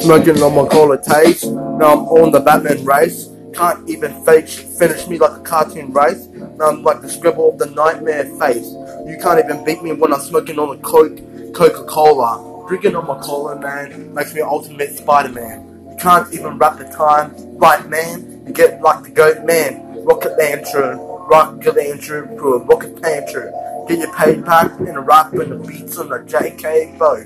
Smoking on my cola taste. Now I'm on the Batman race. Can't even finish, finish me like a cartoon race. Now I'm like the scribble of the nightmare face. You can't even beat me when I'm smoking on a Coke, Coca-Cola. Drinking on my cola, man, makes me ultimate Spider-Man. You can't even rap the time, right, man? You get like the goat man, rocket lantern, rocket lantern, rocket lantern. Get your paid back in and the beats on the JK bow.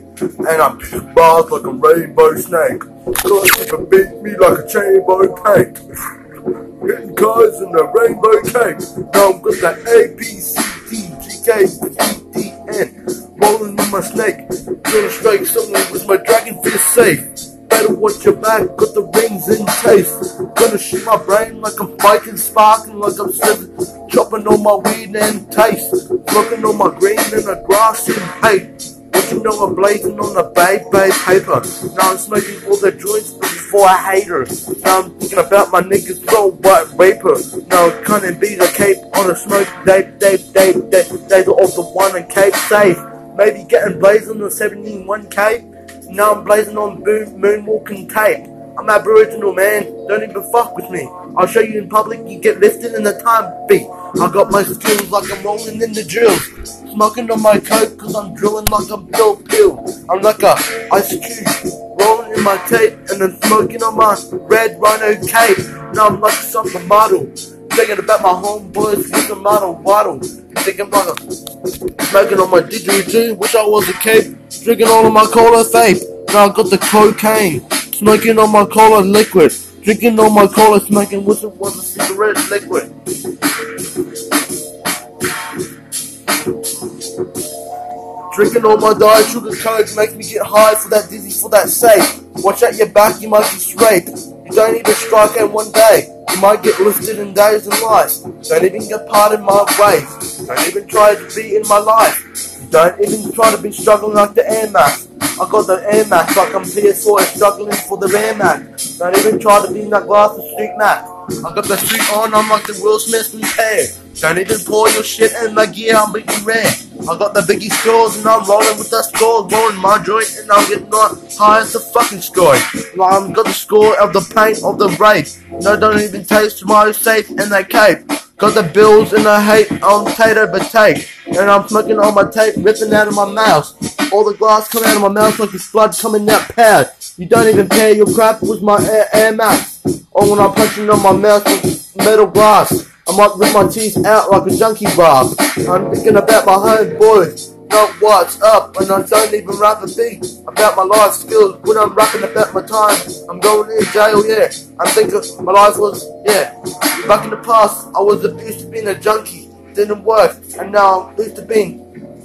And I'm shooting bars like a rainbow snake. Cause you can beat me like a chainbow cake. Hitting cars in the rainbow cake. Now I'm with the A, B, C, D, G, K, E, D, N. Rolling in my snake. Gonna strike someone with my dragon fist safe. Better watch your back, got the rings in taste. Gonna shoot my brain like I'm fighting, sparking like I'm slipping. Chopping on my weed and taste. Looking on my green and the grass and hate. What you know I'm blazing on the bay bay paper. Now I'm smoking all the joints before I hate her. Now I'm thinking about my niggas so white vapor. Now it can't be the cape on a smoke day day day day days of the one and cape safe. Maybe getting blazed on the 71 cape. Now I'm blazing on moon, moonwalking tape. I'm Aboriginal, man. Don't even fuck with me. I'll show you in public, you get lifted in the time beat. I got my skills like I'm rolling in the drill. Smoking on my coke cause I'm drilling like I'm Bill Pill. I'm like a ice cube. Rolling in my tape and then smoking on my red rhino cape. Now I'm like some model. Thinking about my homeboys a model waddle. Thinking about a smoking on my didgeridoo. Wish I was a cape. Drinking all of my cola faith. Now I got the cocaine. Smoking on my cola liquid. Drinking on my cola, smoking it was a cigarette liquid. Drinking all my diet sugar coke makes me get high for that dizzy, for that safe. Watch out your back, you might be straight. You don't even strike out one day. You might get lifted in days and life. Don't even get part in my ways. Don't even try to be in my life. Don't even try to be struggling like the Air Max. I got the Air Max like I'm PS4 struggling for the Air Max. Don't even try to be in that glass of street Max. I got the street on, I'm like the Will Smith in hair. Don't even pour your shit in my gear, I'm biggie rare. I got the biggie scores and I'm rolling with the scores, rolling my joint and I'm getting not high as the fucking score. I'm got the score of the paint of the rape. No, don't even taste my safe and that cape. Got the bills and the hate on tater but take. And I'm smoking on my tape, ripping out of my mouth. All the glass coming out of my mouth like it's blood coming out pad. You don't even pair your crap with my Air, Air Max. Or when I'm punching on my mouth with metal glass. I might rip my teeth out like a junkie bar. I'm thinking about my homeboys, not what's up, and I don't even rap a beat about my life skills when I'm rapping about my time. I'm going in jail, yeah. I'm thinking my life was, yeah. Back in the past, I was used to being a junkie, didn't work, and now I'm used to being,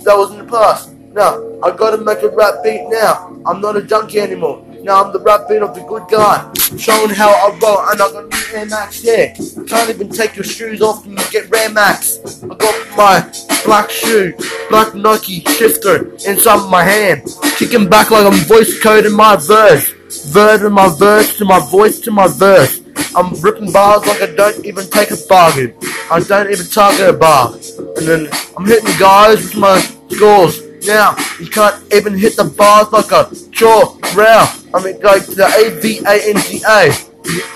that was in the past. Now, I gotta make a rap beat now. I'm not a junkie anymore. Now I'm the rap beat of the good guy, showing how I roll, and I got new Air Max, yeah. Can't even take your shoes off and you get Rare Max. I got my black shoe, black Nike shifter inside my hand, kicking back like I'm voice coding my verse. Verse in my verse to my voice to my verse. I'm ripping bars like I don't even take a bargain. I don't even target a bar. And then I'm hitting guys with my scores. Now, you can't even hit the bars like a jaw row. I mean, like the A-V-A-N-G-A.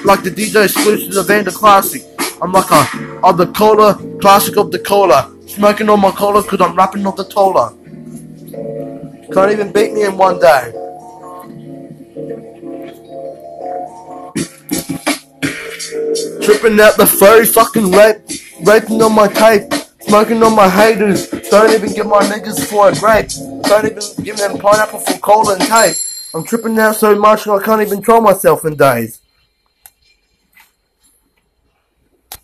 Like the DJ exclusive of Vanda Classic. I'm like a, of the cola, classic of the cola. Smoking on my cola because I'm rapping off the tola. Can't even beat me in one day. Tripping out the furry fucking rape, raping on my tape, smoking on my haters. Don't even give my niggas for a grape. Don't even give them pineapple for cola and tape. I'm tripping out so much I can't even control myself in days.